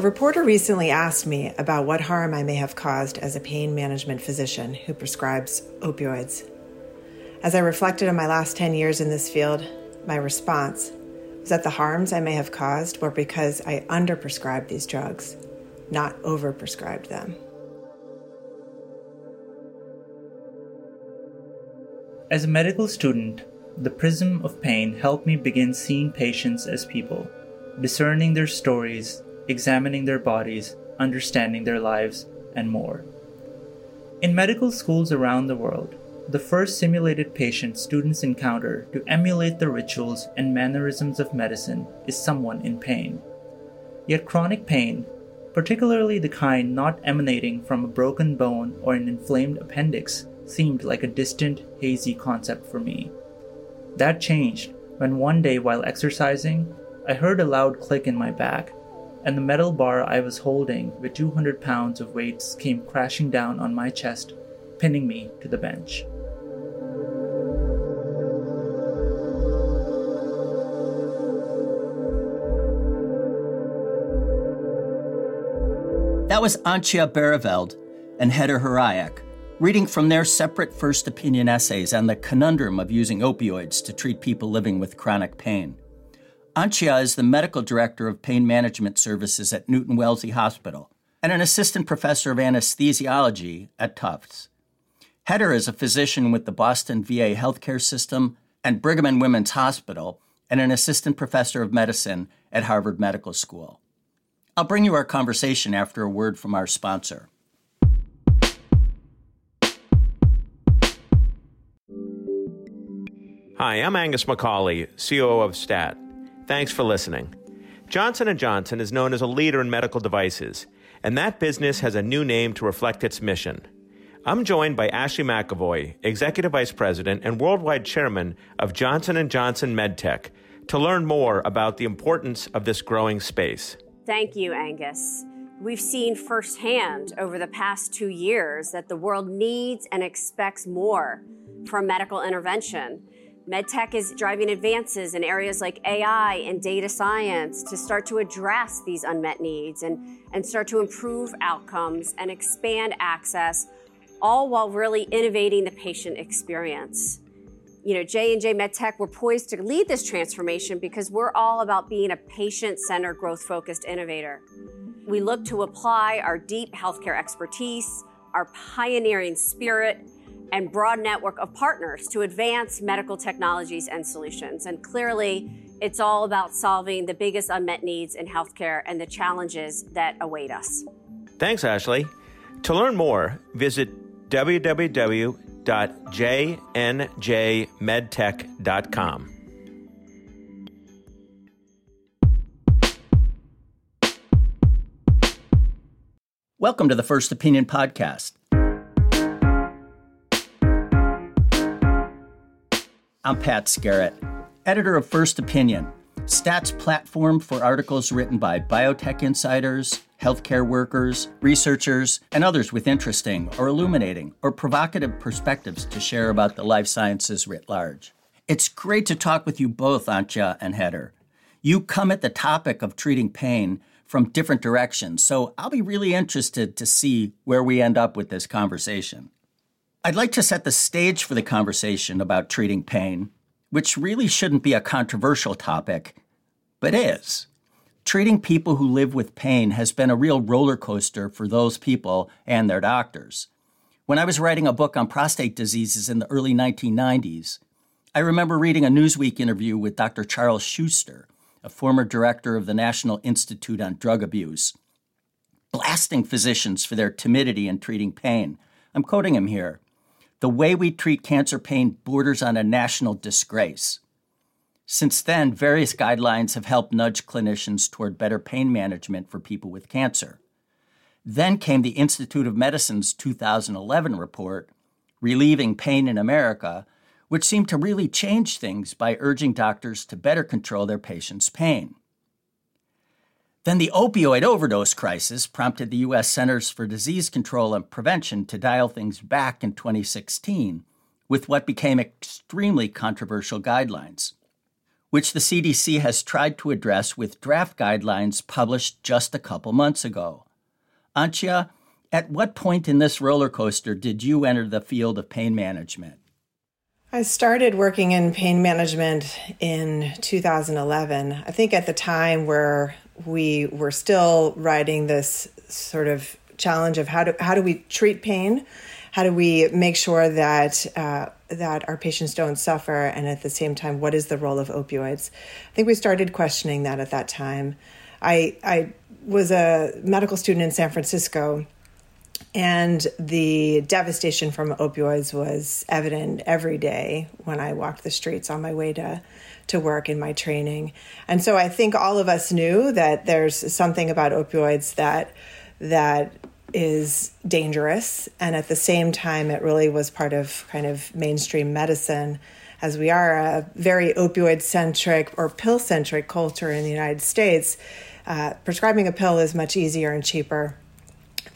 A reporter recently asked me about what harm I may have caused as a pain management physician who prescribes opioids. As I reflected on my last 10 years in this field, my response was that the harms I may have caused were because I underprescribed these drugs, not overprescribed them. As a medical student, the prism of pain helped me begin seeing patients as people, discerning their stories, examining their bodies, understanding their lives, and more. In medical schools around the world, the first simulated patient students encounter to emulate the rituals and mannerisms of medicine is someone in pain. Yet chronic pain, particularly the kind not emanating from a broken bone or an inflamed appendix, seemed like a distant, hazy concept for me. That changed when one day while exercising, I heard a loud click in my back, and the metal bar I was holding with 200 pounds of weights came crashing down on my chest, pinning me to the bench. That was Antje Barreveld and Haider Warraich reading from their separate first opinion essays on the conundrum of using opioids to treat people living with chronic pain. Antje is the medical director of pain management services at Newton Wellesley Hospital and an assistant professor of anesthesiology at Tufts. Haider is a physician with the Boston VA healthcare system and Brigham and Women's Hospital and an assistant professor of medicine at Harvard Medical School. I'll bring you our conversation after a word from our sponsor. Hi, I'm Angus McCauley, COO of STAT. Thanks for listening. Johnson & Johnson is known as a leader in medical devices, and that business has a new name to reflect its mission. I'm joined by Ashley McEvoy, Executive Vice President and Worldwide Chairman of Johnson & Johnson MedTech, to learn more about the importance of this growing space. Thank you, Angus. We've seen firsthand over the past two years that the world needs and expects more from medical intervention. MedTech is driving advances in areas like AI and data science to start to address these unmet needs and, and start to improve outcomes and expand access, all while really innovating the patient experience you know, J&J MedTech, we're poised to lead this transformation because we're all about being a patient-centered, growth-focused innovator. We look to apply our deep healthcare expertise, our pioneering spirit, and broad network of partners to advance medical technologies and solutions. And clearly, it's all about solving the biggest unmet needs in healthcare and the challenges that await us. Thanks, Ashley. To learn more, visit www www.jnjmedtech.com. Welcome to the First Opinion Podcast. I'm Pat Skerrett, editor of First Opinion, Stat's platform for articles written by biotech insiders, healthcare workers, researchers, and others with interesting or illuminating or provocative perspectives to share about the life sciences writ large. It's great to talk with you both, Antje and Haider. You come at the topic of treating pain from different directions, so I'll be really interested to see where we end up with this conversation. I'd like to set the stage for the conversation about treating pain, which really shouldn't be a controversial topic, but is treating people who live with pain has been a real roller coaster for those people and their doctors. When I was writing a book on prostate diseases in the early 1990s, I remember reading a Newsweek interview with Dr. Charles Schuster, a former director of the National Institute on Drug Abuse, blasting physicians for their timidity in treating pain. I'm quoting him here. The way we treat cancer pain borders on a national disgrace. Since then, various guidelines have helped nudge clinicians toward better pain management for people with cancer. Then came the Institute of Medicine's 2011 report, Relieving Pain in America, which seemed to really change things by urging doctors to better control their patients' pain. Then the opioid overdose crisis prompted the U.S. Centers for Disease Control and Prevention to dial things back in 2016 with what became extremely controversial guidelines. which the CDC has tried to address with draft guidelines published just a couple months ago. Antje, at what point in this roller coaster did you enter the field of pain management? I started working in pain management in 2011. I think at the time where we were still riding this sort of challenge of how do how do we treat pain, how do we make sure that uh, that our patients don't suffer, and at the same time, what is the role of opioids? I think we started questioning that at that time. I I was a medical student in San Francisco and the devastation from opioids was evident every day when I walked the streets on my way to, to work in my training. And so I think all of us knew that there's something about opioids that that is dangerous. And at the same time, it really was part of kind of mainstream medicine, as we are a very opioid centric or pill centric culture in the United States. Uh, prescribing a pill is much easier and cheaper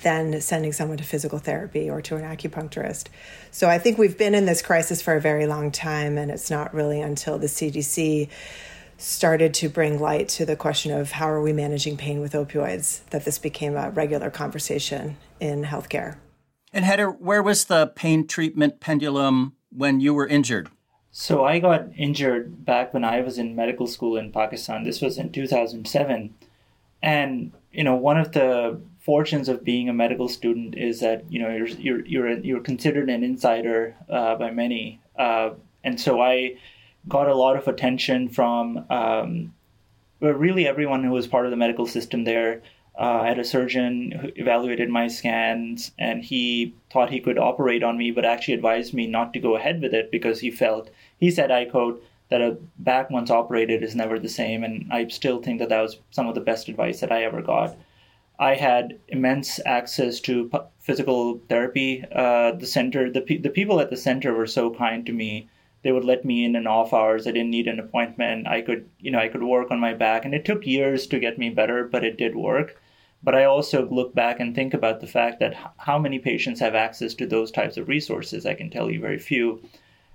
than sending someone to physical therapy or to an acupuncturist. So I think we've been in this crisis for a very long time, and it's not really until the CDC started to bring light to the question of how are we managing pain with opioids that this became a regular conversation in healthcare. And Haider, where was the pain treatment pendulum when you were injured? So I got injured back when I was in medical school in Pakistan. This was in 2007. And you know, one of the fortunes of being a medical student is that you know you're you're you're, you're considered an insider uh, by many, uh, and so I got a lot of attention from um, really everyone who was part of the medical system there. Uh, I had a surgeon who evaluated my scans, and he thought he could operate on me, but actually advised me not to go ahead with it because he felt he said, "I quote." That a back once operated is never the same, and I still think that that was some of the best advice that I ever got. I had immense access to physical therapy. Uh, the center, the, pe- the people at the center were so kind to me. They would let me in in off hours. I didn't need an appointment. I could, you know, I could work on my back, and it took years to get me better, but it did work. But I also look back and think about the fact that how many patients have access to those types of resources. I can tell you very few.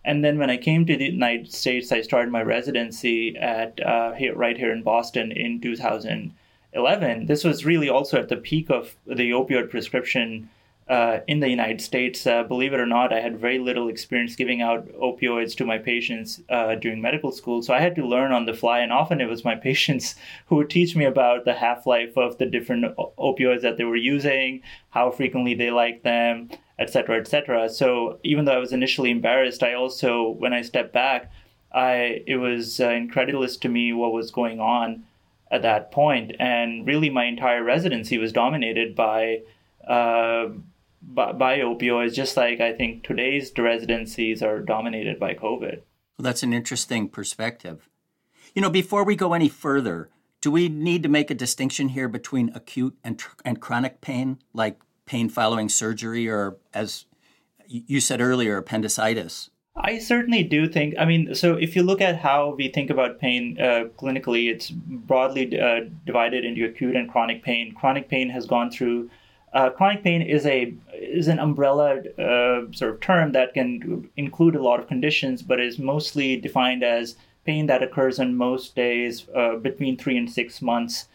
And then when I came to the United States, I started my residency at uh, right here in Boston in 2000. 11, this was really also at the peak of the opioid prescription uh, in the United States. Uh, believe it or not, I had very little experience giving out opioids to my patients uh, during medical school. So I had to learn on the fly. And often it was my patients who would teach me about the half life of the different opioids that they were using, how frequently they liked them, et cetera, et cetera. So even though I was initially embarrassed, I also, when I stepped back, I, it was uh, incredulous to me what was going on at that point, and really my entire residency was dominated by. Uh, by, by opioids, just like I think today's residencies are dominated by COVID. Well, that's an interesting perspective. You know, before we go any further, do we need to make a distinction here between acute and, tr- and chronic pain, like pain following surgery, or as you said earlier, appendicitis? I certainly do think. I mean, so if you look at how we think about pain uh, clinically, it's broadly uh, divided into acute and chronic pain. Chronic pain has gone through. Uh, chronic pain is a is an umbrella uh, sort of term that can include a lot of conditions, but is mostly defined as pain that occurs on most days uh, between three and six months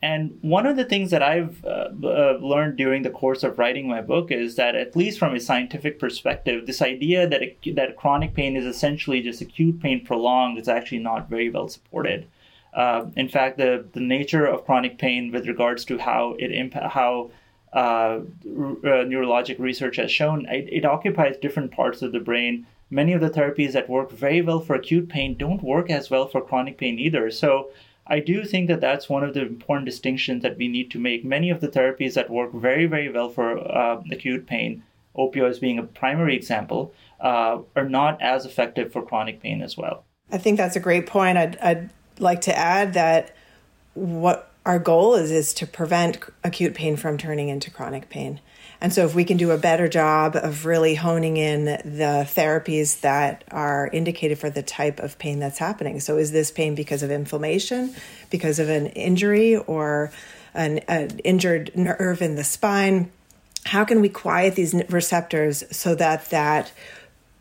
and one of the things that I've uh, uh, learned during the course of writing my book is that, at least from a scientific perspective, this idea that that chronic pain is essentially just acute pain prolonged is actually not very well supported. Uh, in fact, the, the nature of chronic pain, with regards to how it impa- how uh, r- uh, neurologic research has shown, it, it occupies different parts of the brain. Many of the therapies that work very well for acute pain don't work as well for chronic pain either. So I do think that that's one of the important distinctions that we need to make. Many of the therapies that work very, very well for uh, acute pain, opioids being a primary example, uh, are not as effective for chronic pain as well. I think that's a great point. I'd, I'd like to add that what our goal is is to prevent acute pain from turning into chronic pain. And so, if we can do a better job of really honing in the therapies that are indicated for the type of pain that's happening. So, is this pain because of inflammation, because of an injury, or an, an injured nerve in the spine? How can we quiet these receptors so that that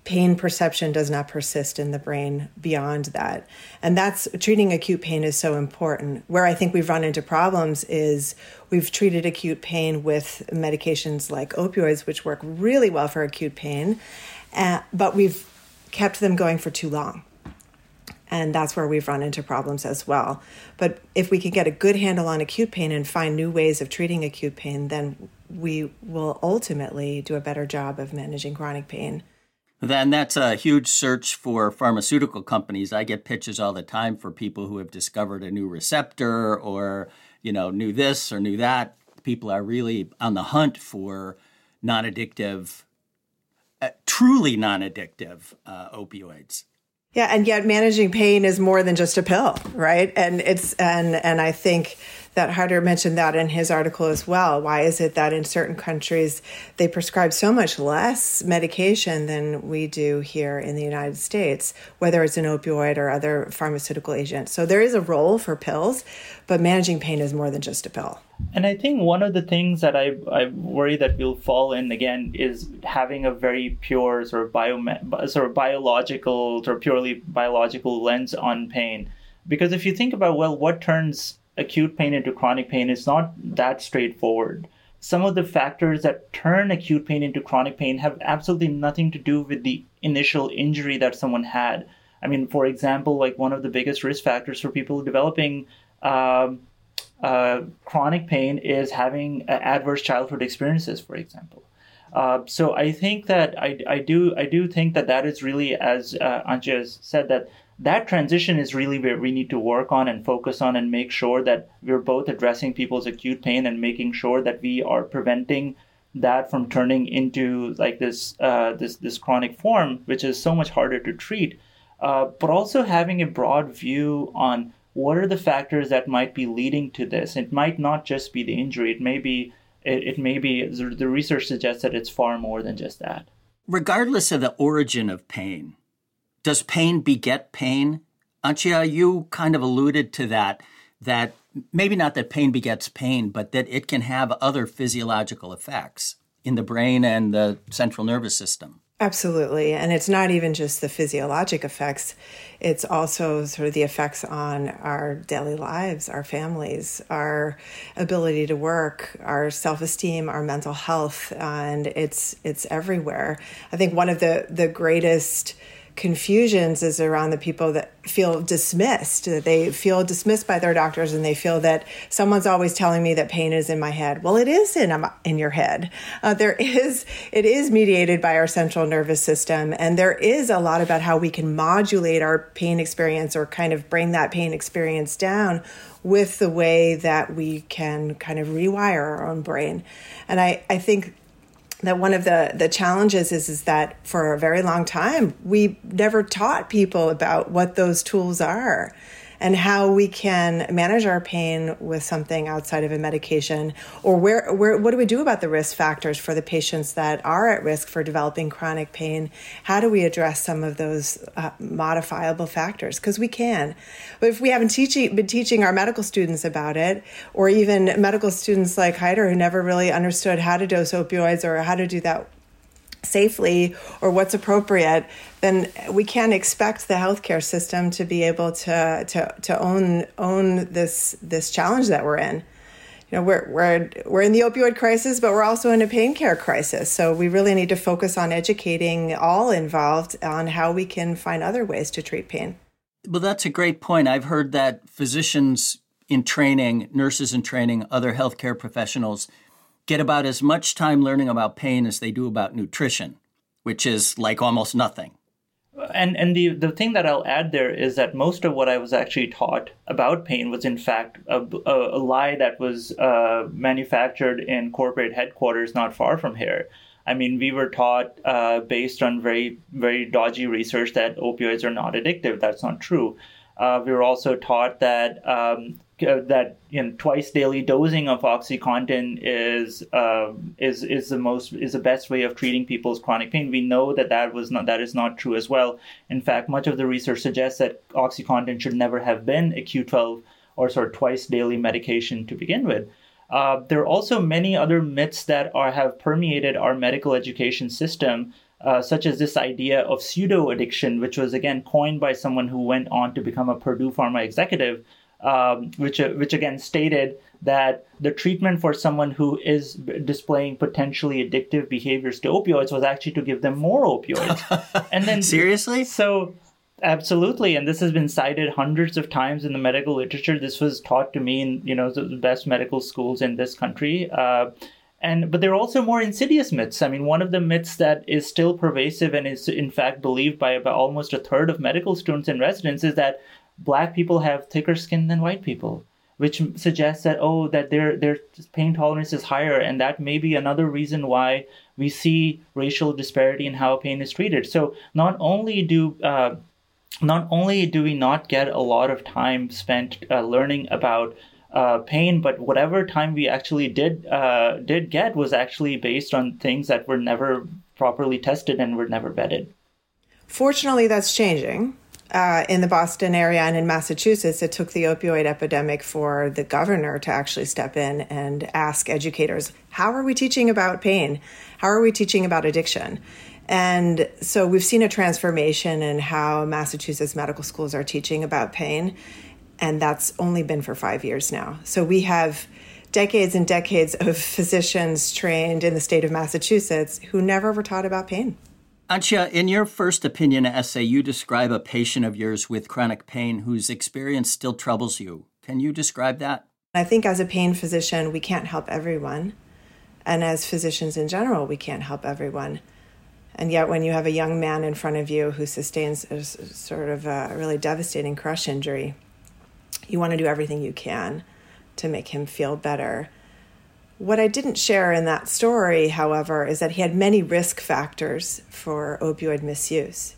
pain perception does not persist in the brain beyond that. And that's treating acute pain is so important. Where I think we've run into problems is we've treated acute pain with medications like opioids, which work really well for acute pain, uh, but we've kept them going for too long. And that's where we've run into problems as well. But if we can get a good handle on acute pain and find new ways of treating acute pain, then we will ultimately do a better job of managing chronic pain. Then that's a huge search for pharmaceutical companies. I get pitches all the time for people who have discovered a new receptor or, you know, knew this or knew that. People are really on the hunt for non addictive, uh, truly non addictive uh, opioids. Yeah, and yet managing pain is more than just a pill, right? And it's and and I think that Haider mentioned that in his article as well. Why is it that in certain countries they prescribe so much less medication than we do here in the United States, whether it's an opioid or other pharmaceutical agent? So there is a role for pills, but managing pain is more than just a pill. And I think one of the things that I, I worry that we'll fall in again is having a very pure sort of bio sort of biological or purely biological lens on pain. Because if you think about well, what turns acute pain into chronic pain is not that straightforward. Some of the factors that turn acute pain into chronic pain have absolutely nothing to do with the initial injury that someone had. I mean, for example, like one of the biggest risk factors for people developing um, uh, chronic pain is having uh, adverse childhood experiences, for example. Uh, so I think that I, I do I do think that that is really as uh, Antje has said that that transition is really where we need to work on and focus on and make sure that we're both addressing people's acute pain and making sure that we are preventing that from turning into like this uh, this this chronic form, which is so much harder to treat. Uh, but also having a broad view on what are the factors that might be leading to this. It might not just be the injury. It may be it, it may be the research suggests that it's far more than just that. Regardless of the origin of pain, does pain beget pain? Antje, you kind of alluded to that, that maybe not that pain begets pain, but that it can have other physiological effects in the brain and the central nervous system. Absolutely. And it's not even just the physiologic effects, it's also sort of the effects on our daily lives, our families, our ability to work, our self-esteem, our mental health, and it's it's everywhere. I think one of the the greatest confusions is around the people that feel dismissed that they feel dismissed by their doctors and they feel that someone's always telling me that pain is in my head. Well it is in in your head. Uh, there is it is mediated by our central nervous system and there is a lot about how we can modulate our pain experience or kind of bring that pain experience down with the way that we can kind of rewire our own brain. And i i think that one of the the challenges is is that for a very long time we never taught people about what those tools are and how we can manage our pain with something outside of a medication or where, where what do we do about the risk factors for the patients that are at risk for developing chronic pain? How do we address some of those uh, modifiable factors? Because we can. But if we haven't teaching, been teaching our medical students about it or even medical students like Haider who never really understood how to dose opioids or how to do that safely or what's appropriate, then we can't expect the healthcare system to be able to to to own own this this challenge that we're in. You know, we're we're we're in the opioid crisis, but we're also in a pain care crisis. So we really need to focus on educating all involved on how we can find other ways to treat pain. Well, that's a great point. I've heard that physicians in training, nurses in training, other healthcare professionals get about as much time learning about pain as they do about nutrition, which is like almost nothing. And and the the thing that I'll add there is that most of what I was actually taught about pain was in fact a, a, a lie that was uh, manufactured in corporate headquarters not far from here. I mean, we were taught uh, based on very very dodgy research that opioids are not addictive. That's not true. Uh, we were also taught that um, uh, that you know twice daily dosing of OxyContin is uh, is is the most is the best way of treating people's chronic pain. We know that that was not that is not true as well. In fact, much of the research suggests that OxyContin should never have been a Q12 or sort of twice daily medication to begin with. Uh, there are also many other myths that are have permeated our medical education system uh, such as this idea of pseudo addiction, which was again coined by someone who went on to become a Purdue Pharma executive, um, which uh, which again stated that the treatment for someone who is displaying potentially addictive behaviors to opioids was actually to give them more opioids. and then seriously, so absolutely, and this has been cited hundreds of times in the medical literature. This was taught to me in you know the best medical schools in this country. Uh, and but there are also more insidious myths. I mean, one of the myths that is still pervasive and is in fact believed by about almost a third of medical students and residents is that black people have thicker skin than white people which suggests that oh that their their pain tolerance is higher and that may be another reason why we see racial disparity in how pain is treated so not only do uh, not only do we not get a lot of time spent uh, learning about uh, pain, but whatever time we actually did uh, did get was actually based on things that were never properly tested and were never vetted. Fortunately, that's changing uh, in the Boston area and in Massachusetts, it took the opioid epidemic for the governor to actually step in and ask educators, How are we teaching about pain? How are we teaching about addiction? And so we've seen a transformation in how Massachusetts medical schools are teaching about pain. And that's only been for five years now. So we have decades and decades of physicians trained in the state of Massachusetts who never were taught about pain. Antje, in your first opinion essay, you describe a patient of yours with chronic pain whose experience still troubles you. Can you describe that? I think as a pain physician, we can't help everyone. And as physicians in general, we can't help everyone. And yet, when you have a young man in front of you who sustains a, sort of a really devastating crush injury, you want to do everything you can to make him feel better. What I didn't share in that story, however, is that he had many risk factors for opioid misuse.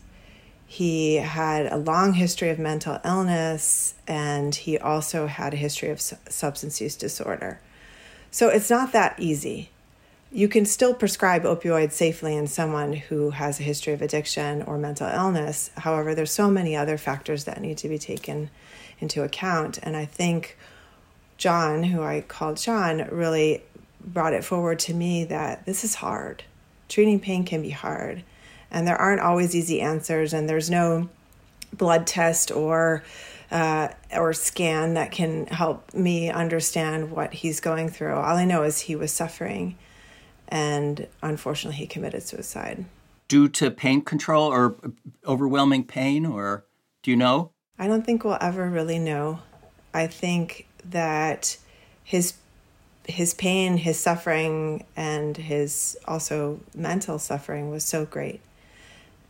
He had a long history of mental illness, and he also had a history of substance use disorder. So it's not that easy. You can still prescribe opioids safely in someone who has a history of addiction or mental illness. However, there's so many other factors that need to be taken into account. And I think John, who I called John, really brought it forward to me that this is hard. Treating pain can be hard, and there aren't always easy answers, and there's no blood test or uh, or scan that can help me understand what he's going through. All I know is he was suffering, and unfortunately, he committed suicide. Due to pain control or overwhelming pain, or do you know? I don't think we'll ever really know. I think that his his pain, his suffering, and his also mental suffering was so great.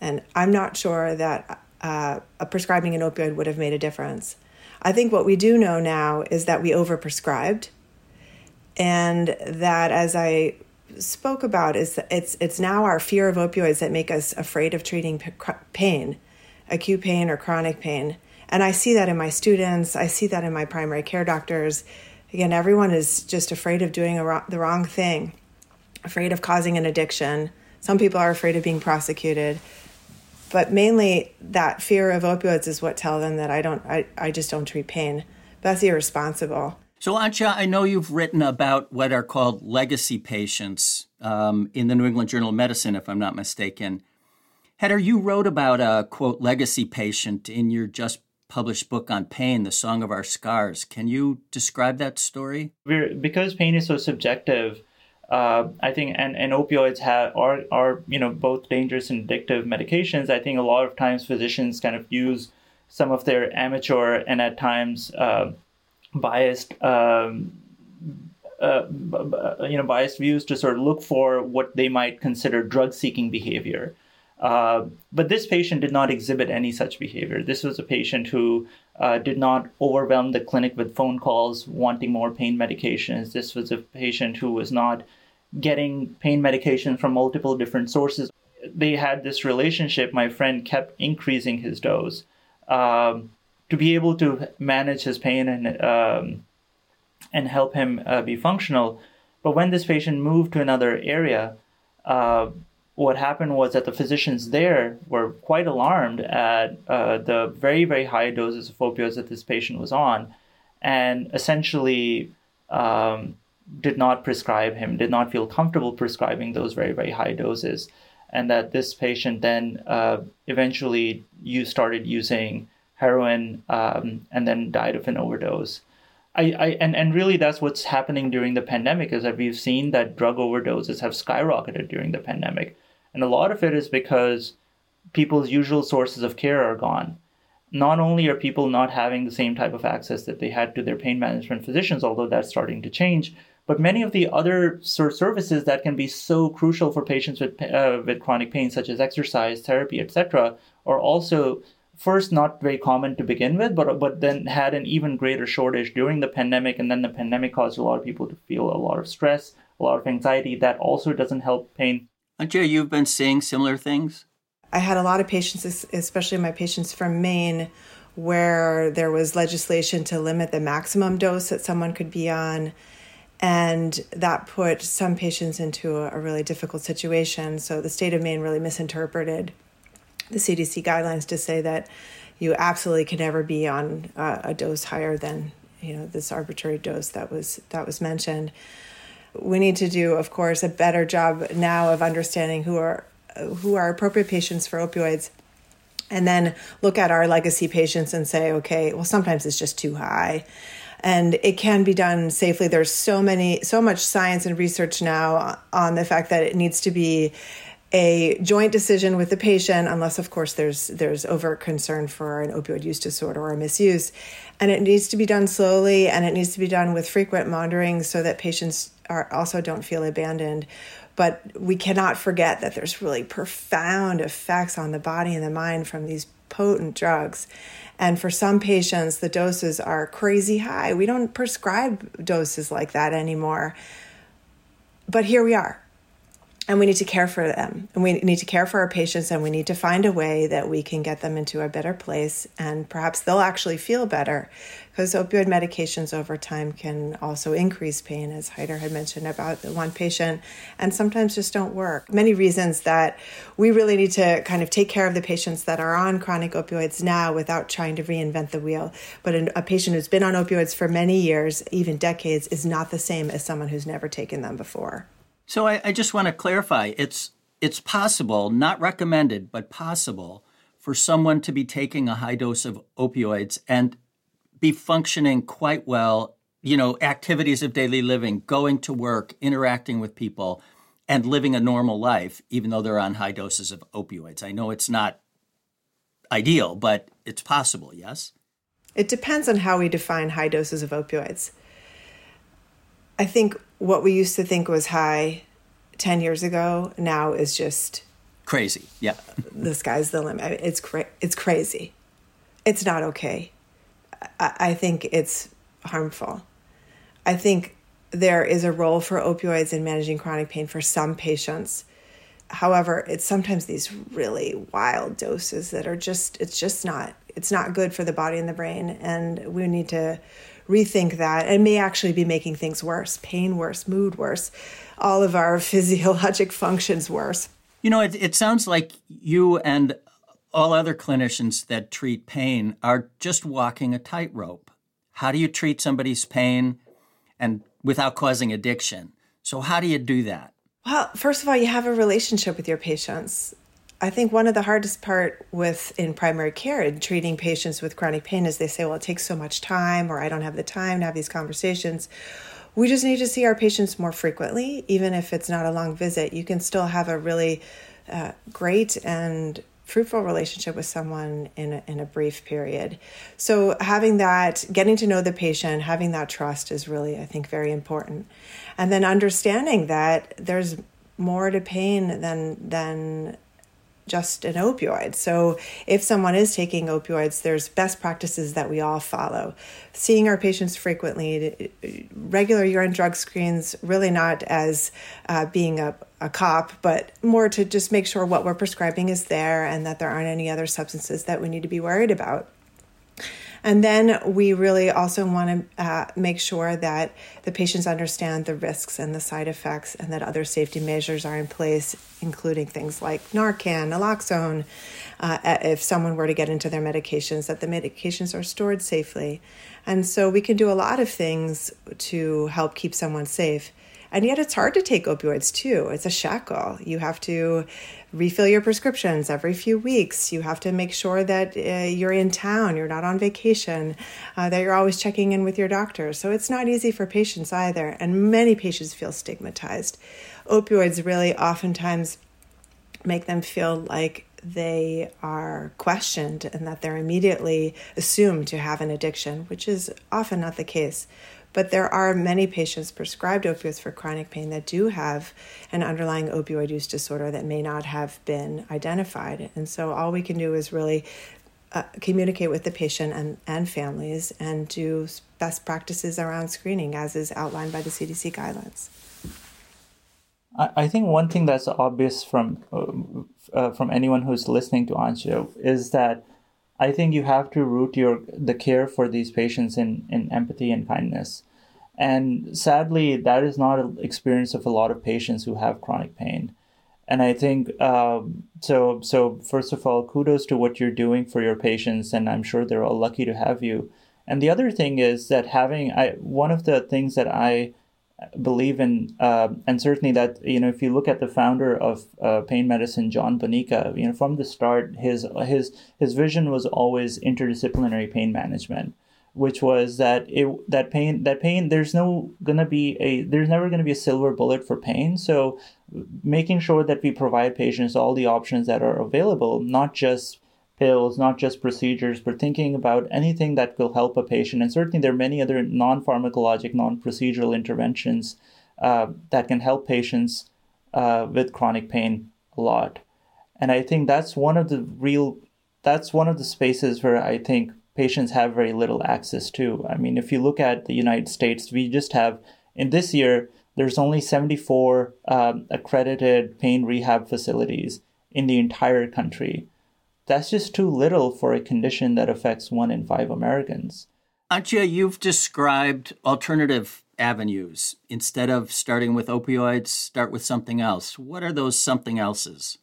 And I'm not sure that uh, prescribing an opioid would have made a difference. I think what we do know now is that we overprescribed, and that as I spoke about is it's it's now our fear of opioids that make us afraid of treating pain, acute pain or chronic pain. And I see that in my students. I see that in my primary care doctors Again, everyone is just afraid of doing ro- the wrong thing, afraid of causing an addiction. Some people are afraid of being prosecuted. But mainly that fear of opioids is what tell them that I don't I, I just don't treat pain. That's irresponsible. So, Antje, I know you've written about what are called legacy patients um, in the New England Journal of Medicine, if I'm not mistaken. Haider, you wrote about a quote legacy patient in your just published book on pain, The Song of Our Scars. Can you describe that story? We're, because pain is so subjective, uh, I think, and, and opioids have are are you know both dangerous and addictive medications. I think a lot of times physicians kind of use some of their amateur and at times uh, biased. Um, uh, you know, biased views to sort of look for what they might consider drug-seeking behavior. Uh, but this patient did not exhibit any such behavior. This was a patient who uh, did not overwhelm the clinic with phone calls wanting more pain medications. This was a patient who was not getting pain medication from multiple different sources. They had this relationship. My friend kept increasing his dose um, to be able to manage his pain and um, and help him uh, be functional. But when this patient moved to another area, uh, what happened was that the physicians there were quite alarmed at uh, the very, very high doses of opioids that this patient was on, and essentially um, did not prescribe him, did not feel comfortable prescribing those very, very high doses. and that this patient then uh, eventually you started using heroin um, and then died of an overdose. I, I and, and really that's what's happening during the pandemic is that we've seen that drug overdoses have skyrocketed during the pandemic. And a lot of it is because people's usual sources of care are gone. Not only are people not having the same type of access that they had to their pain management physicians, although that's starting to change, but many of the other services that can be so crucial for patients with, uh, with chronic pain, such as exercise, therapy, etc., are also first not very common to begin with, but but then had an even greater shortage during the pandemic, and then the pandemic caused a lot of people to feel a lot of stress, a lot of anxiety. That also doesn't help pain. Andrea, you've been seeing similar things. I had a lot of patients, especially my patients from Maine, where there was legislation to limit the maximum dose that someone could be on and that put some patients into a, really difficult situation. So the state of Maine really misinterpreted the CDC guidelines to say that you absolutely can never be on a dose higher than you know this arbitrary dose that was that was mentioned. We need to do, of course, a better job now of understanding who are who are appropriate patients for opioids and then look at our legacy patients and say okay well sometimes it's just too high and it can be done safely. There's so many, so much science and research now on the fact that it needs to be a joint decision with the patient, unless of course there's there's over concern for an opioid use disorder or misuse, and it needs to be done slowly and it needs to be done with frequent monitoring so that patients are also don't feel abandoned. But we cannot forget that there's really profound effects on the body and the mind from these potent drugs. And for some patients, the doses are crazy high. We don't prescribe doses like that anymore. But here we are and we need to care for them and we need to care for our patients and we need to find a way that we can get them into a better place and perhaps they'll actually feel better because opioid medications over time can also increase pain as Haider had mentioned about the one patient and sometimes just don't work. Many reasons that we really need to kind of take care of the patients that are on chronic opioids now without trying to reinvent the wheel. But a patient who's been on opioids for many years even decades is not the same as someone who's never taken them before. So I, I just want to clarify it's it's possible, not recommended, but possible for someone to be taking a high dose of opioids and be functioning quite well, you know, activities of daily living, going to work, interacting with people, and living a normal life, even though they're on high doses of opioids. I know it's not ideal, but it's possible, yes? It depends on how we define high doses of opioids. I think what we used to think was high 10 years ago now is just crazy. Yeah. the sky's the limit. It's cra- it's crazy. It's not okay. I-, think it's harmful. I think there is a role for opioids in managing chronic pain for some patients. However, it's sometimes these really wild doses that are just it's just not it's not good for the body and the brain and we need to rethink that and may actually be making things worse pain worse, mood worse, all of our physiologic functions worse. You know, it, it sounds like you and all other clinicians that treat pain are just walking a tightrope. How do you treat somebody's pain and without causing addiction? So how do you do that? Well, first of all, you have a relationship with your patients. I think one of the hardest part with in primary care and treating patients with chronic pain is they say, well, it takes so much time, or I don't have the time to have these conversations. We just need to see our patients more frequently, even if it's not a long visit. You can still have a really uh, great and fruitful relationship with someone in a, in a brief period. So having that, getting to know the patient, having that trust is really, I think, very important. And then understanding that there's more to pain than than just an opioid. So, if someone is taking opioids, there's best practices that we all follow. Seeing our patients frequently, regular urine drug screens, really not as uh, being a, a cop, but more to just make sure what we're prescribing is there and that there aren't any other substances that we need to be worried about. And then we really also want to uh, make sure that the patients understand the risks and the side effects and that other safety measures are in place, including things like Narcan, naloxone. Uh, if someone were to get into their medications, that the medications are stored safely. And so we can do a lot of things to help keep someone safe. And yet it's hard to take opioids too. It's a shackle. You have to refill your prescriptions every few weeks. You have to make sure that uh, you're in town, you're not on vacation, uh, that you're always checking in with your doctor. So it's not easy for patients either. And many patients feel stigmatized. Opioids really oftentimes make them feel like they are questioned and that they're immediately assumed to have an addiction, which is often not the case. But there are many patients prescribed opioids for chronic pain that do have an underlying opioid use disorder that may not have been identified. And so all we can do is really uh, communicate with the patient and, and families and do best practices around screening as is outlined by the CDC guidelines. I think one thing that's obvious from uh, uh, from anyone who's listening to Anshul is that I think you have to root your the care for these patients in in empathy and kindness, and sadly, that is not an experience of a lot of patients who have chronic pain. And I think um, so. So first of all, kudos to what you're doing for your patients, and I'm sure they're all lucky to have you. And the other thing is that having I one of the things that I believe in, uh, and certainly that you know, if you look at the founder of uh, pain medicine, John Bonica, you know, from the start, his his his vision was always interdisciplinary pain management, which was that it that pain that pain there's no gonna be a there's never gonna be a silver bullet for pain. So making sure that we provide patients all the options that are available, not just pills, not just procedures, but thinking about anything that will help a patient. And certainly, there are many other non pharmacologic, non procedural interventions uh, that can help patients uh, with chronic pain a lot. And I think that's one of the real, that's one of the spaces where I think patients have very little access to. I mean, if you look at the United States, we just have, in this year, there's only 74 um, accredited pain rehab facilities in the entire country. That's just too little for a condition that affects one in five Americans. Antje, you've described alternative avenues. Instead of starting with opioids, start with something else. What are those something else's?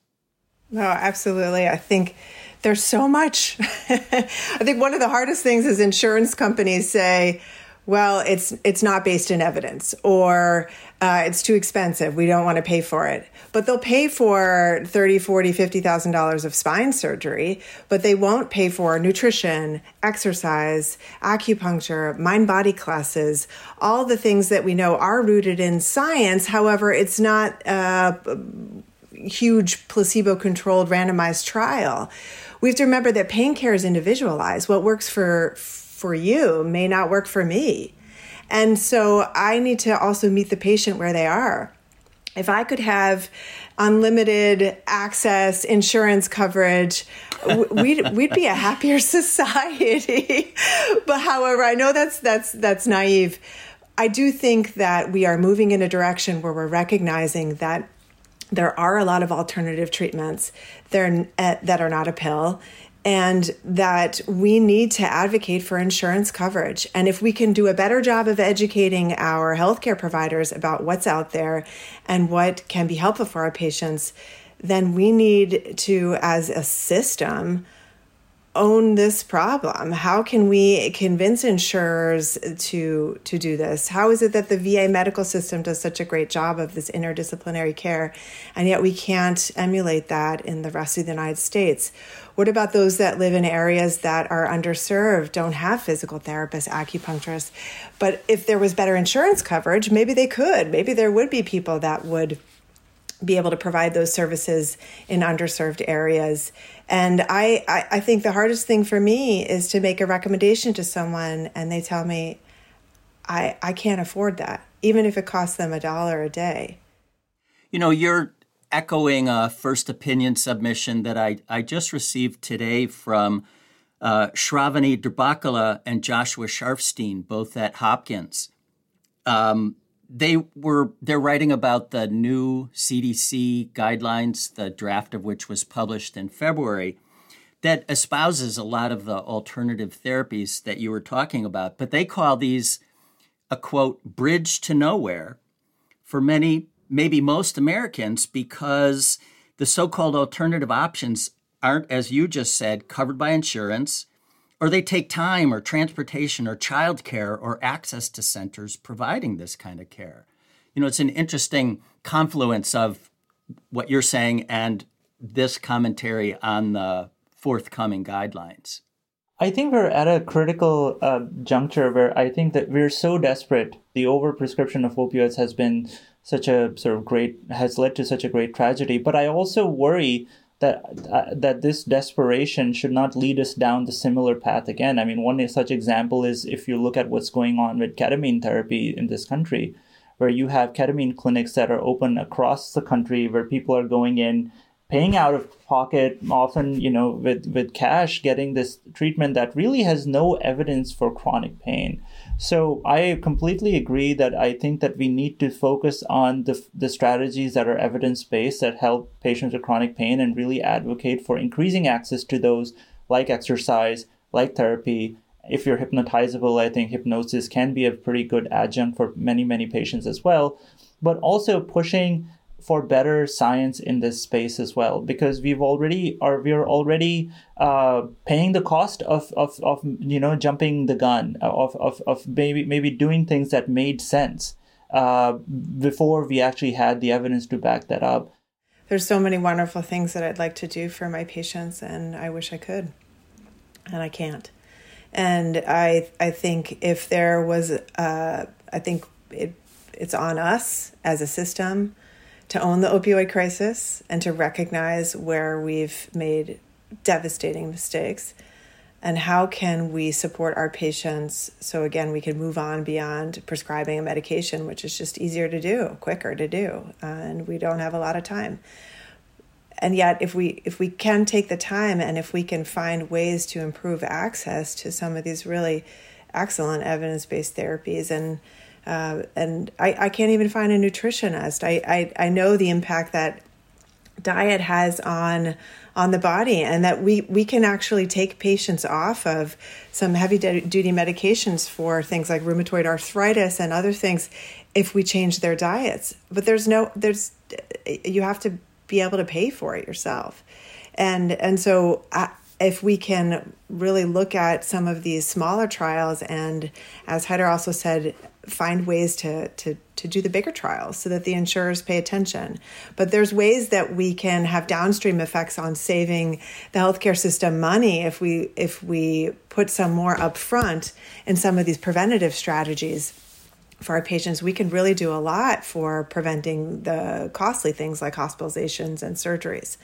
No, absolutely. I think there's so much. I think one of the hardest things is insurance companies say, well, it's it's not based in evidence, or uh, it's too expensive. We don't want to pay for it. But they'll pay for thirty, forty, fifty thousand dollars of spine surgery, but they won't pay for nutrition, exercise, acupuncture, mind-body classes, all the things that we know are rooted in science. However, it's not a huge placebo-controlled randomized trial. We have to remember that pain care is individualized. What works for for you may not work for me. And so I need to also meet the patient where they are. If I could have unlimited access, insurance coverage, we'd we'd be a happier society. but however, I know that's that's that's naive. I do think that we are moving in a direction where we're recognizing that there are a lot of alternative treatments that are, eh, that are not a pill and that we need to advocate for insurance coverage. And if we can do a better job of educating our healthcare providers about what's out there and what can be helpful for our patients, then we need to, as a system, own this problem? How can we convince insurers to to do this? How is it that the VA medical system does such a great job of this interdisciplinary care and yet we can't emulate that in the rest of the United States? What about those that live in areas that are underserved, don't have physical therapists, acupuncturists? But if there was better insurance coverage, maybe they could. Maybe there would be people that would be able to provide those services in underserved areas. And I, I, I, think the hardest thing for me is to make a recommendation to someone and they tell me, I, I can't afford that, even if it costs them a dollar a day. You know, you're echoing a first opinion submission that I, I just received today from uh, Shravani Durbhakula and Joshua Sharfstein, both at Hopkins. Um, they were they're writing about the new CDC guidelines, the draft of which was published in February, that espouses a lot of the alternative therapies that you were talking about. But they call these a quote bridge to nowhere for many, maybe most Americans, because the so-called alternative options aren't, as you just said, covered by insurance or they take time or transportation or childcare or access to centers providing this kind of care. You know, it's an interesting confluence of what you're saying and this commentary on the forthcoming guidelines. I think we're at a critical uh, juncture where I think that we're so desperate. The overprescription of opioids has been such a sort of great has led to such a great tragedy. But I also worry that uh, that this desperation should not lead us down the similar path again. I mean, one such example is if you look at what's going on with ketamine therapy in this country, where you have ketamine clinics that are open across the country, where people are going in paying out of pocket often you know with with cash getting this treatment that really has no evidence for chronic pain so i completely agree that i think that we need to focus on the the strategies that are evidence based that help patients with chronic pain and really advocate for increasing access to those like exercise like therapy. If you're hypnotizable i think hypnosis can be a pretty good adjunct for many many patients as well. But also pushing for better science in this space as well because we've already are we're already uh, paying the cost of, of, of you know jumping the gun of, of, of maybe maybe doing things that made sense uh, before we actually had the evidence to back that up. There's so many wonderful things that I'd like to do for my patients and I wish I could and I can't. And I I think if there was uh, I think it it's on us as a system to own the opioid crisis and to recognize where we've made devastating mistakes. And how can we support our patients so again we can move on beyond prescribing a medication which is just easier to do quicker to do and we don't have a lot of time. And yet if we if we can take the time and if we can find ways to improve access to some of these really excellent evidence-based therapies and uh, and I, I can't even find a nutritionist. I, I, I know the impact that diet has on on the body and that we we can actually take patients off of some heavy duty medications for things like rheumatoid arthritis and other things if we change their diets but there's no there's you have to be able to pay for it yourself and and so I, if we can really look at some of these smaller trials and as Haider also said find ways to to to do the bigger trials so that the insurers pay attention. But there's ways that we can have downstream effects on saving the healthcare system money if we if we put some more upfront in some of these preventative strategies for our patients, we can really do a lot for preventing the costly things like hospitalizations and surgeries.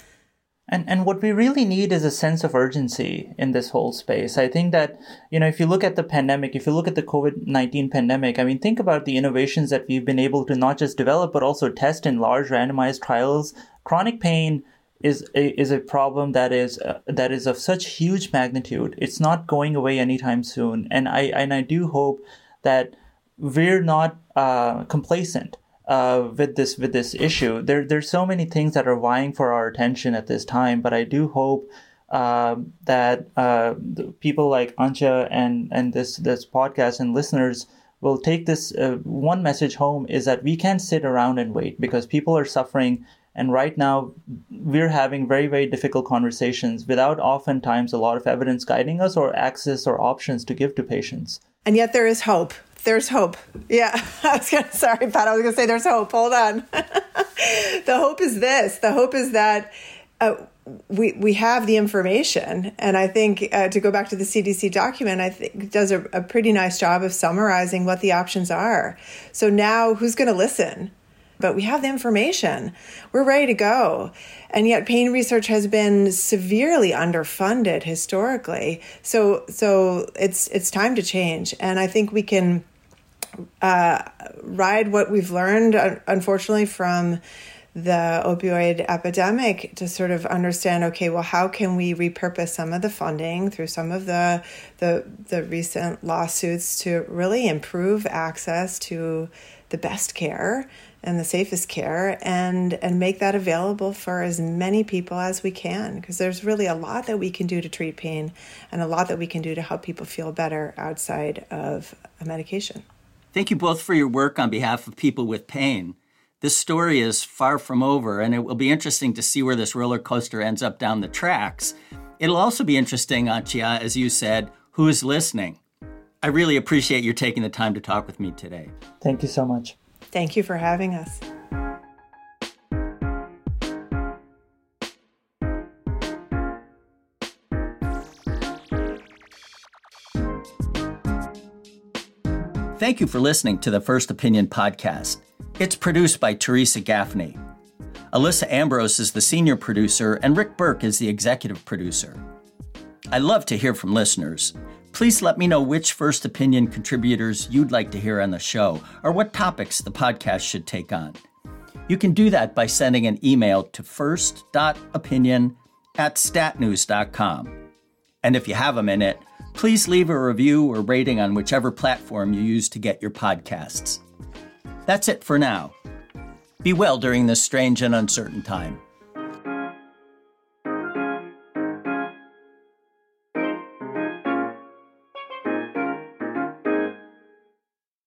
And and what we really need is a sense of urgency in this whole space. I think that you know if you look at the pandemic, if you look at the COVID nineteen pandemic, I mean think about the innovations that we've been able to not just develop but also test in large randomized trials. Chronic pain is a, is a problem that is uh, that is of such huge magnitude. It's not going away anytime soon, and I and I do hope that we're not uh, complacent uh, with this with this issue. There there's so many things that are vying for our attention at this time, but I do hope uh, that uh, people like Antje and and this this podcast and listeners will take this uh, one message home is that we can't sit around and wait because people are suffering. And right now, we're having very, very difficult conversations without oftentimes a lot of evidence guiding us or access or options to give to patients. And yet, there is hope there's hope. Yeah, I was gonna. Sorry, Pat. I was gonna say there's hope. Hold on. the hope is this. The hope is that uh, we we have the information, and I think uh, to go back to the CDC document, I think does a, a pretty nice job of summarizing what the options are. So now, who's to listen? But we have the information. We're ready to go. And yet pain research has been severely underfunded historically. So so it's it's time to change. And I think we can uh, ride what we've learned, unfortunately, from the opioid epidemic to sort of understand okay well how can we repurpose some of the funding through some of the the the recent lawsuits to really improve access to the best care and the safest care and and make that available for as many people as we can? Because there's really a lot that we can do to treat pain and a lot that we can do to help people feel better outside of a medication Thank you both for your work on behalf of people with pain. This story is far from over, and it will be interesting to see where this roller coaster ends up down the tracks. It'll also be interesting, Antje, as you said, who's listening. I really appreciate you taking the time to talk with me today. Thank you so much. Thank you for having us. Thank you for listening to the First Opinion podcast. It's produced by Teresa Gaffney. Alyssa Ambrose is the senior producer, and Rick Berke is the executive producer. I love to hear from listeners. Please let me know which First Opinion contributors you'd like to hear on the show or what topics the podcast should take on. You can do that by sending an email to first.opinion at statnews.com. And if you have a minute, please leave a review or rating on whichever platform you use to get your podcasts. That's it for now. Be well during this strange and uncertain time.